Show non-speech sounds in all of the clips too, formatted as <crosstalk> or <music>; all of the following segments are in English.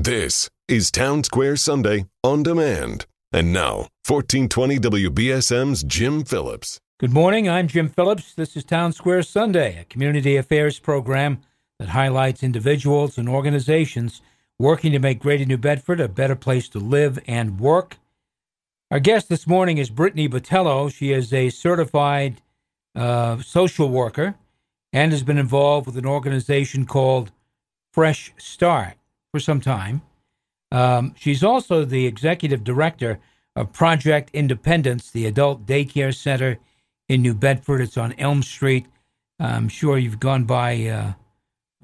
This is Town Square Sunday on demand. And now, 1420 WBSM's Jim Phillips. Good morning. I'm Jim Phillips. This is Town Square Sunday, a community affairs program that highlights individuals and organizations working to make Greater New Bedford a better place to live and work. Our guest this morning is Brittany Botelho. She is a certified uh, social worker and has been involved with an organization called Fresh Start for some time. Um, she's also the executive director of Project Independence, the adult daycare center in New Bedford. It's on Elm Street. I'm sure you've gone by uh,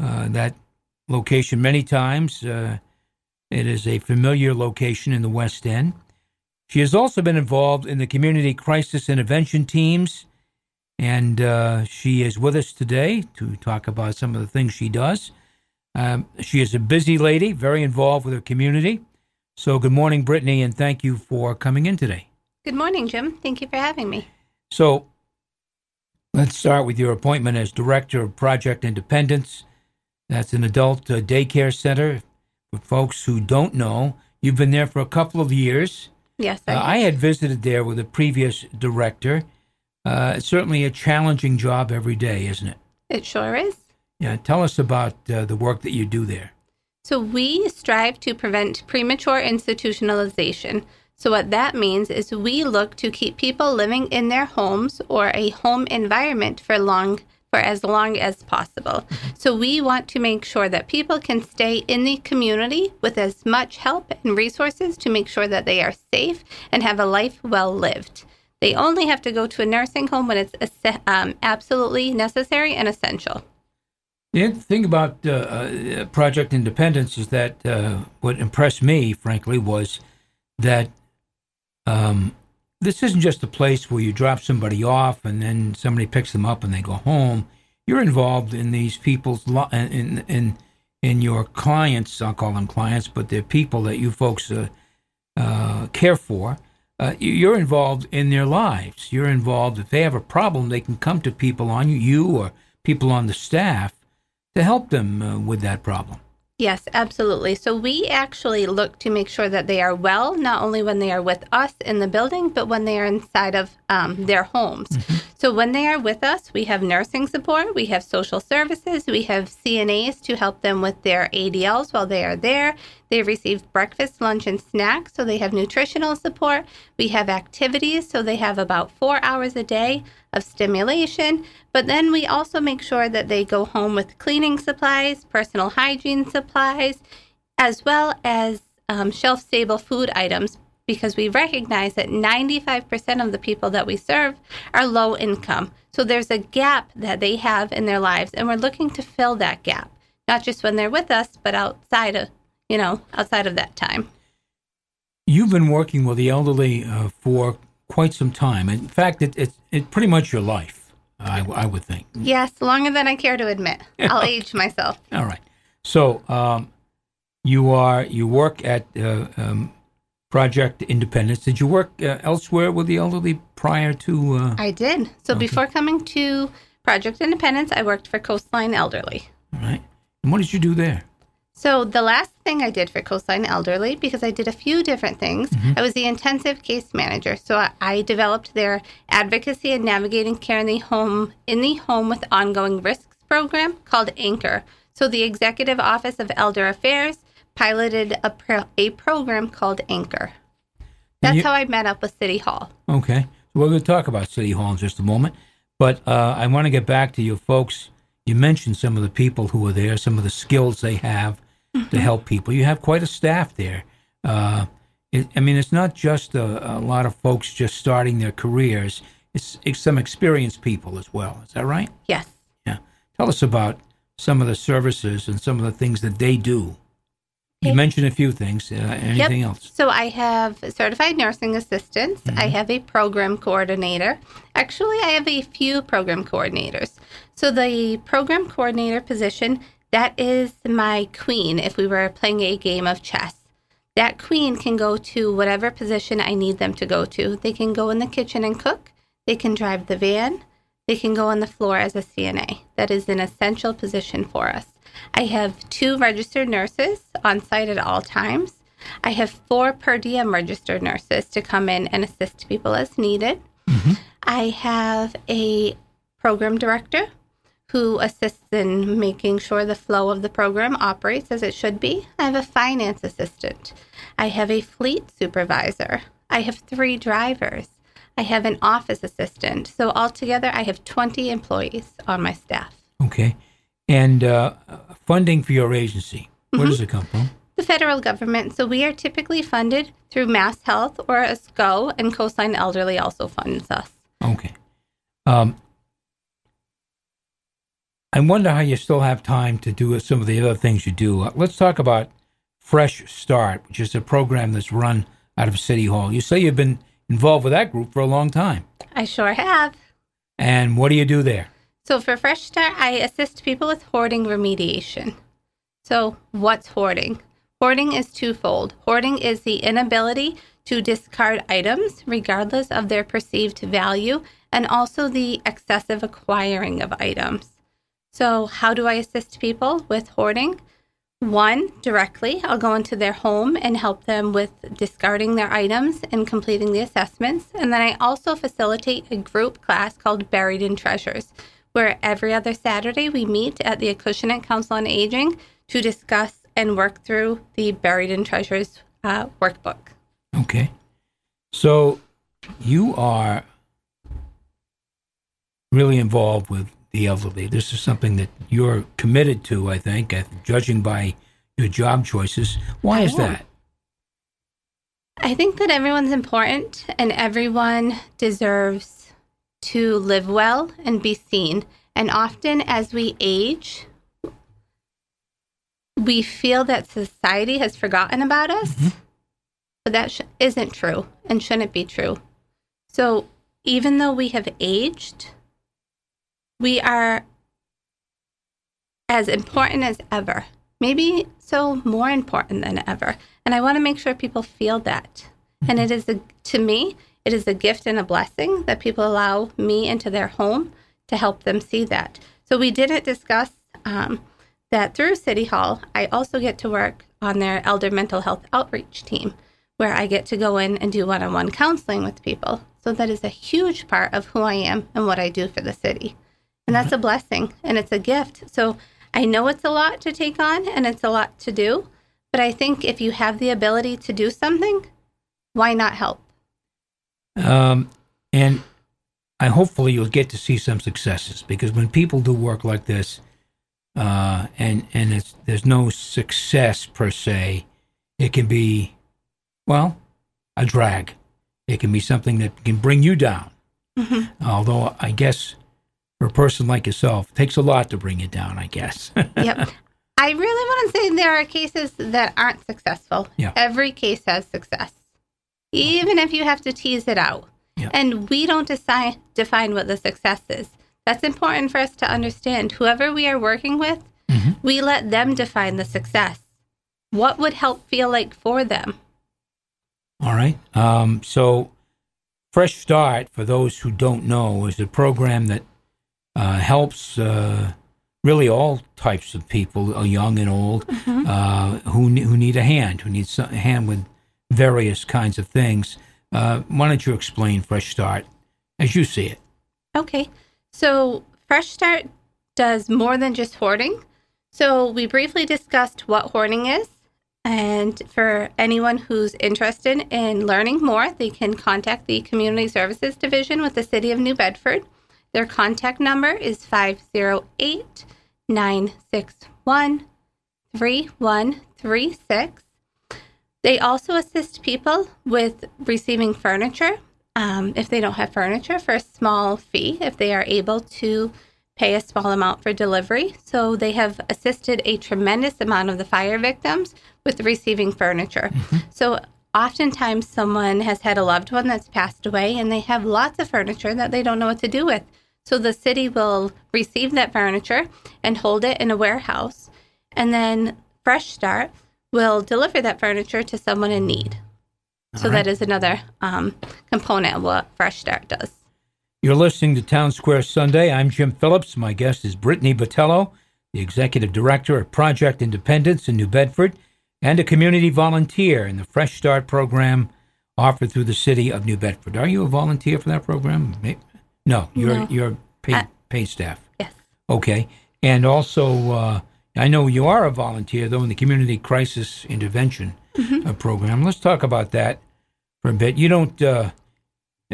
uh, that location many times. Uh, it is a familiar location in the West End. She has also been involved in the community crisis intervention teams, and uh, she is with us today to talk about some of the things she does. Um, she is a busy lady, very involved with her community. So, good morning, Brittany, and thank you for coming in today. Good morning, Jim. Thank you for having me. So, let's start with your appointment as director of Project Independence. That's an adult uh, daycare center. For folks who don't know, you've been there for a couple of years. Yes, I, uh, I had visited there with a previous director. Uh, it's certainly a challenging job every day, isn't it? It sure is. Yeah, tell us about uh, the work that you do there. So, we strive to prevent premature institutionalization. So, what that means is we look to keep people living in their homes or a home environment for long for as long as possible. So we want to make sure that people can stay in the community with as much help and resources to make sure that they are safe and have a life well lived. They only have to go to a nursing home when it's um, absolutely necessary and essential. The thing about uh, uh, Project Independence is that uh, what impressed me, frankly, was that um, this isn't just a place where you drop somebody off and then somebody picks them up and they go home. You're involved in these people's lo- in in in your clients. I'll call them clients, but they're people that you folks uh, uh, care for. Uh, you're involved in their lives. You're involved. If they have a problem, they can come to people on you, you or people on the staff, to help them uh, with that problem. Yes, absolutely. So we actually look to make sure that they are well, not only when they are with us in the building, but when they are inside of um, their homes. Mm-hmm. So when they are with us, we have nursing support, we have social services, we have CNAs to help them with their ADLs while they are there. They receive breakfast, lunch, and snacks, so they have nutritional support. We have activities, so they have about four hours a day of stimulation. But then we also make sure that they go home with cleaning supplies, personal hygiene supplies, as well as um, shelf stable food items because we recognize that 95% of the people that we serve are low income. So there's a gap that they have in their lives, and we're looking to fill that gap, not just when they're with us, but outside of you know, outside of that time. You've been working with the elderly uh, for quite some time. In fact, it, it's it pretty much your life, I, I would think. Yes, longer than I care to admit. I'll <laughs> age myself. All right. So um, you are you work at uh, um, Project Independence. Did you work uh, elsewhere with the elderly prior to? Uh, I did. So okay. before coming to Project Independence, I worked for Coastline Elderly. All right. And what did you do there? So the last thing I did for Coastline Elderly, because I did a few different things, mm-hmm. I was the intensive case manager. So I, I, developed their advocacy and navigating care in the home in the home with ongoing risks program called Anchor. So the Executive Office of Elder Affairs piloted a, pro, a program called Anchor. That's you, how I met up with City Hall. Okay. So we're going to talk about City Hall in just a moment. But uh, I want to get back to you folks. You mentioned some of the people who are there, some of the skills they have to help people. You have quite a staff there. Uh, it, I mean, it's not just a, a, lot of folks just starting their careers. It's, it's some experienced people as well. Is that right? Yes. Yeah. Tell us about some of the services and some of the things that they do. You mentioned a few things. Uh, anything yep. else? So I have certified nursing assistants. Mm-hmm. I have a program coordinator. Actually, I have a few program coordinators. So the program coordinator position that is my queen if we were playing a game of chess. That queen can go to whatever position I need them to go to. They can go in the kitchen and cook. They can drive the van. They can go on the floor as a CNA. That is an essential position for us. I have two registered nurses on site at all times. I have four per diem registered nurses to come in and assist people as needed. Mm-hmm. I have a program director who assists in making sure the flow of the program operates as it should be. I have a finance assistant. I have a fleet supervisor. I have three drivers. I have an office assistant. So altogether, I have 20 employees on my staff. Okay. And uh, funding for your agency, where does it come from? The federal government. So we are typically funded through Mass Health or a SCO, and Coastline Elderly also funds us. Okay. Um, I wonder how you still have time to do some of the other things you do. Uh, Let's talk about Fresh Start, which is a program that's run out of City Hall. You say you've been involved with that group for a long time. I sure have. And what do you do there? So for Fresh Start, I assist people with hoarding remediation. So what's hoarding? Hoarding is twofold. Hoarding is the inability to discard items regardless of their perceived value and also the excessive acquiring of items. So how do I assist people with hoarding? One, directly, I'll go into their home and help them with discarding their items and completing the assessments. And then I also facilitate a group class called Buried in Treasures, where every other Saturday we meet at the Acushnet Council on Aging to discuss and work through the Buried in Treasures uh, workbook. Okay. So you are really involved with the elderly. This is something that you're committed to, I think, judging by your job choices. Why is that? I think that everyone's important and everyone deserves to live well and be seen. And often as we age, we feel that society has forgotten about us, mm-hmm. but that sh- isn't true and shouldn't be true. So even though we have aged, we are as important as ever. Maybe so more important than ever. And I want to make sure people feel that. And it is a, to me, it is a gift and a blessing that people allow me into their home to help them see that. So we didn't discuss um, that through City Hall. I also get to work on their elder mental health outreach team, where I get to go in and do one-on-one counseling with people. So that is a huge part of who I am and what I do for the city. And that's a blessing and it's a gift. So I know it's a lot to take on and it's a lot to do, but I think if you have the ability to do something, why not help? Um, and I hopefully you'll get to see some successes because when people do work like this, uh, and and it's, there's no success per se, it can be, well, a drag. It can be something that can bring you down. Although I guess for a person like yourself, it takes a lot to bring you down. I guess. <laughs> Yep. I really want to say there are cases that aren't successful. Yeah. Every case has success, even if you have to tease it out. Yeah. And we don't decide, define what the success is. That's important for us to understand. Whoever we are working with, we let them define the success. What would help feel like for them? All right. Um, so, Fresh Start, for those who don't know, is a program that uh, helps uh, really all types of people, uh, young and old, uh, who who need a hand, who need a hand with various kinds of things. Uh, why don't you explain Fresh Start as you see it? Okay. So Fresh Start does more than just hoarding. So we briefly discussed what hoarding is. And for anyone who's interested in learning more, they can contact the Community Services Division with the City of New Bedford. Their contact number is 508 961 3136. They also assist people with receiving furniture um, if they don't have furniture for a small fee, if they are able to pay a small amount for delivery. So they have assisted a tremendous amount of the fire victims with receiving furniture. So oftentimes someone has had a loved one that's passed away and they have lots of furniture that they don't know what to do with. So the city will receive that furniture and hold it in a warehouse. And then Fresh Start will deliver that furniture to someone in need. So that is another um, component of what Fresh Start does. You're listening to Town Square Sunday. I'm Jim Phillips. My guest is Brittany Botelho, the executive director of Project Independence in New Bedford, and a community volunteer in the Fresh Start program offered through the city of New Bedford. Are you a volunteer for that program? May- No, you're No. you're paid paid staff. Yes. Okay, and also uh, I know you are a volunteer though in the Community Crisis Intervention Mm-hmm. uh, program. Let's talk about that for a bit. You don't uh,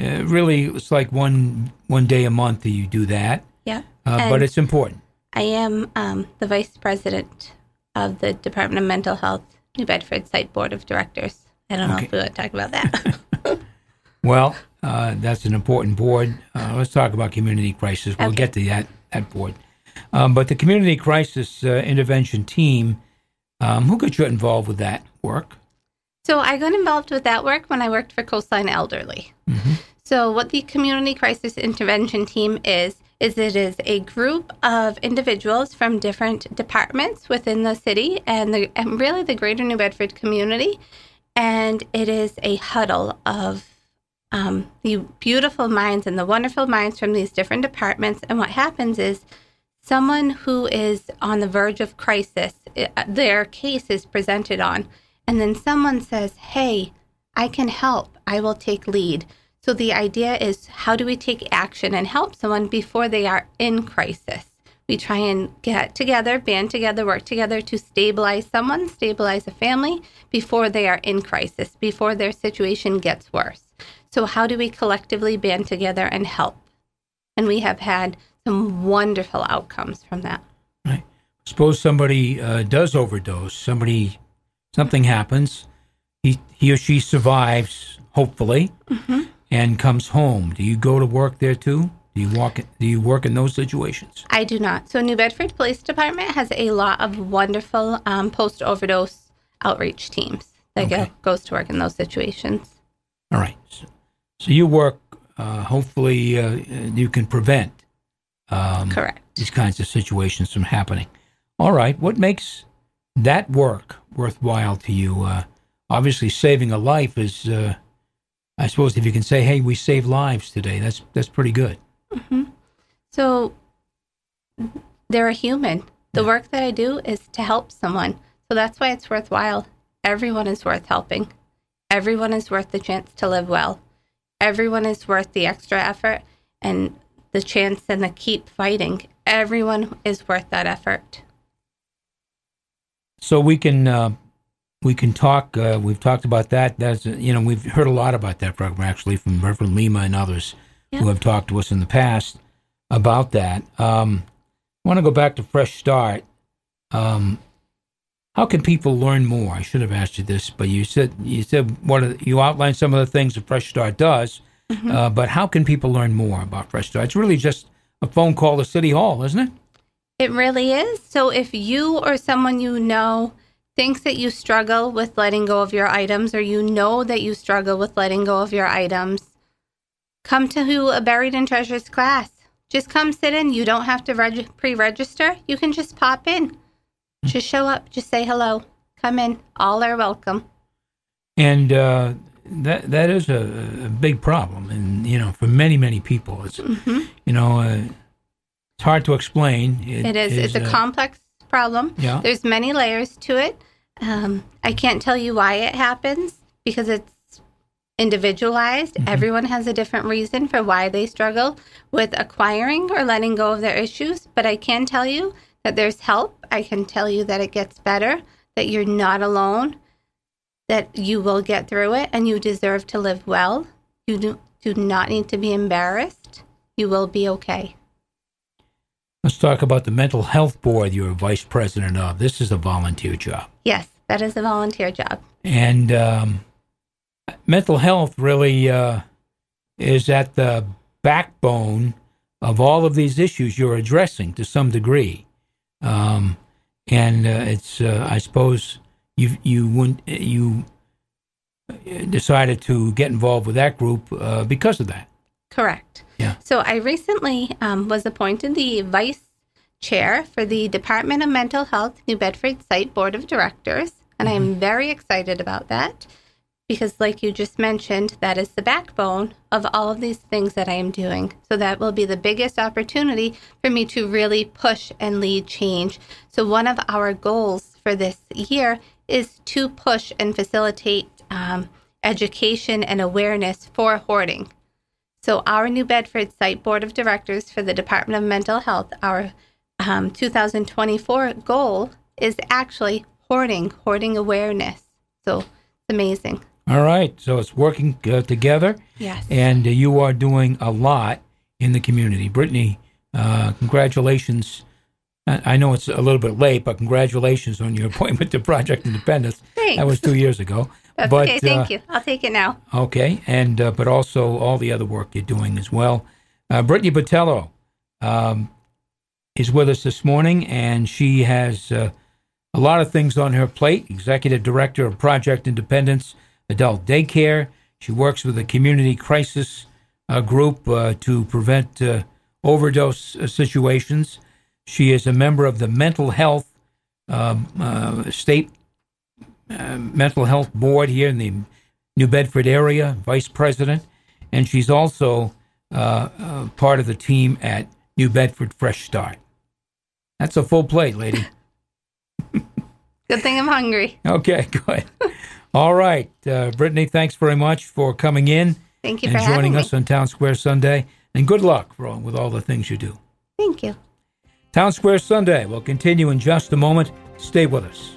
uh, really. It's like one one day a month that you do that, Yeah. uh, but it's important. I am um, the vice president of the Department of Mental Health New Bedford Site Board of Directors. I don't know if we want to talk about that. <laughs> Well, uh, that's an important board. Uh, let's talk about community crisis. We'll Okay. get to that that board. Um, but the community crisis uh, intervention team, um, who got you involved with that work? so I got involved with that work when I worked for Coastline Elderly. So what the Community Crisis Intervention Team is, is it is a group of individuals from different departments within the city and, the, and really the greater New Bedford community. And it is a huddle of um, the beautiful minds and the wonderful minds from these different departments. And what happens is someone who is on the verge of crisis, it, their case is presented on, and then someone says, Hey, I can help, I will take lead. So the idea is how do we take action and help someone before they are in crisis? We try and get together, band together, work together to stabilize someone, stabilize a family before they are in crisis, before their situation gets worse. So, how do we collectively band together and help? And we have had some wonderful outcomes from that. Right. Suppose somebody uh, does overdose. Somebody, something happens. He he or she survives, hopefully, and comes home. Do you go to work there too? Do you walk? Do you work in those situations? I do not. So, New Bedford Police Department has a lot of wonderful um, post overdose outreach teams that Okay. go, goes to work in those situations. All right. So, so you work. Uh, hopefully, uh, you can prevent um, Correct. these kinds of situations from happening. All right. What makes that work worthwhile to you? Uh, obviously, saving a life is. Uh, I suppose if you can say, "Hey, we saved lives today," that's that's pretty good. So they're a human. The work that I do is to help someone. So that's why it's worthwhile. Everyone is worth helping. Everyone is worth the chance to live well. Everyone is worth the extra effort and the chance and the keep fighting. Everyone is worth that effort. So we can uh, we can talk. Uh, we've talked about that. That's you know we've heard a lot about that program actually from Reverend Lima and others who have talked to us in the past about that. Um, I want to go back to Fresh Start. Um, how can people learn more? I should have asked you this, but you said you said what are, you outlined some of the things that Fresh Start does. Uh, but how can people learn more about Fresh Start? It's really just a phone call to City Hall, isn't it? It really is. So if you or someone you know thinks that you struggle with letting go of your items or you know that you struggle with letting go of your items, come to a Buried in Treasures class. Just come sit in. You don't have to reg- pre-register. You can just pop in. Just show up. Just say hello. Come in. All are welcome. and uh, that that is a, a big problem, and you know, for many many people, it's you know, uh, it's hard to explain. Mm-hmm. It is. It's a uh, complex problem. Yeah. There's many layers to it. Um, I can't tell you why it happens because it's individualized. Everyone has a different reason for why they struggle with acquiring or letting go of their issues. But I can tell you that there's help. I can tell you that it gets better, that you're not alone, that you will get through it, and you deserve to live well. You do, do not need to be embarrassed. You will be okay. Let's talk about the mental health board you're vice president of. This is a volunteer job, Yes, that is a volunteer job. and um, mental health really uh, is at the backbone of all of these issues you're addressing to some degree. Um, and uh, it's, uh, I suppose, you you wouldn't you decided to get involved with that group uh, because of that. Correct. Yeah. So I recently um, was appointed the vice chair for the Department of Mental Health New Bedford Site Board of Directors, and I am very excited about that because, like you just mentioned, that is the backbone of all of these things that I am doing. So, that will be the biggest opportunity for me to really push and lead change. So, one of our goals for this year is to push and facilitate um, education and awareness for hoarding. So, our New Bedford Site Board of Directors for the Department of Mental Health, our um, 2024 goal is actually hoarding, hoarding awareness. So, it's amazing. All right. So it's working uh, together. Yes. And uh, you are doing a lot in the community. Brittany, uh, congratulations. I I know it's a little bit late, but congratulations on your <laughs> appointment to Project Independence. Thanks. That was two years ago. <laughs> That's but, okay. Thank uh, you. I'll take it now. Okay, and uh, but also all the other work you're doing as well. Uh, Brittany Botelho um, is with us this morning, and she has uh, a lot of things on her plate. Executive Director of Project Independence Adult Daycare. She works with a Community Crisis uh, Group uh, to prevent uh, overdose uh, situations. She is a member of the Mental Health um, uh, State uh, Mental Health Board here in the New Bedford area, Vice President, and she's also part of the team at New Bedford Fresh Start. That's a full plate, lady. Good thing I'm hungry. Okay, <laughs> good. All right, uh, Brittany, thanks very much for coming in Thank you and for joining having me. us on Town Square Sunday, and good luck with all the things you do. Thank you. Town Square Sunday will continue in just a moment. Stay with us.